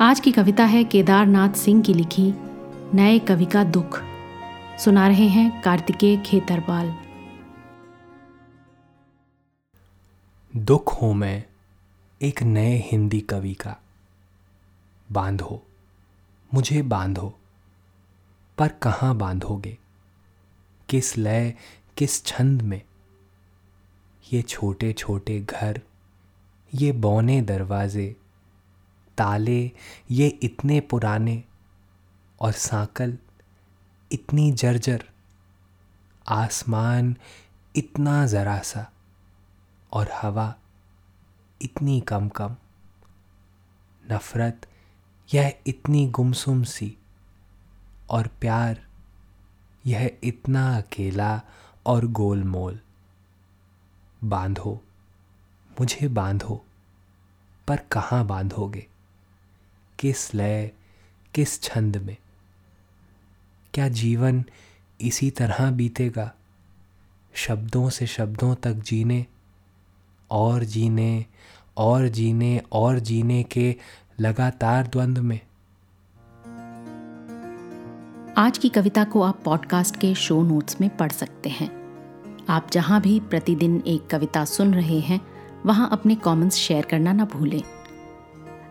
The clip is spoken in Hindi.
आज की कविता है केदारनाथ सिंह की लिखी, नए कवि का दुख। सुना रहे हैं कार्तिकेय खेतरपाल। दुख हूँ मैं एक नए हिंदी कवि का। बांधो, मुझे बांधो, पर कहाँ बांधोगे? किस लय, किस छंद में? ये छोटे छोटे घर, ये बौने दरवाजे ताले, ये इतने पुराने और सांकल, इतनी जर्जर। आसमान इतना ज़रा सा और हवा इतनी कम कम नफ़रत, यह इतनी गुमसुम सी और प्यार, यह इतना अकेला और गोलमोल। बांधो, मुझे बांधो, पर कहाँ बांधोगे? किस लय, किस छंद में? क्या जीवन इसी तरह बीतेगा? शब्दों से शब्दों तक जीने, और जीने और जीने और जीने के लगातार द्वंद्व में। आज की कविता को आप पॉडकास्ट के शो नोट्स में पढ़ सकते हैं। आप जहाँ भी प्रतिदिन एक कविता सुन रहे हैं, वहाँ अपने कमेंट्स शेयर करना ना भूलें।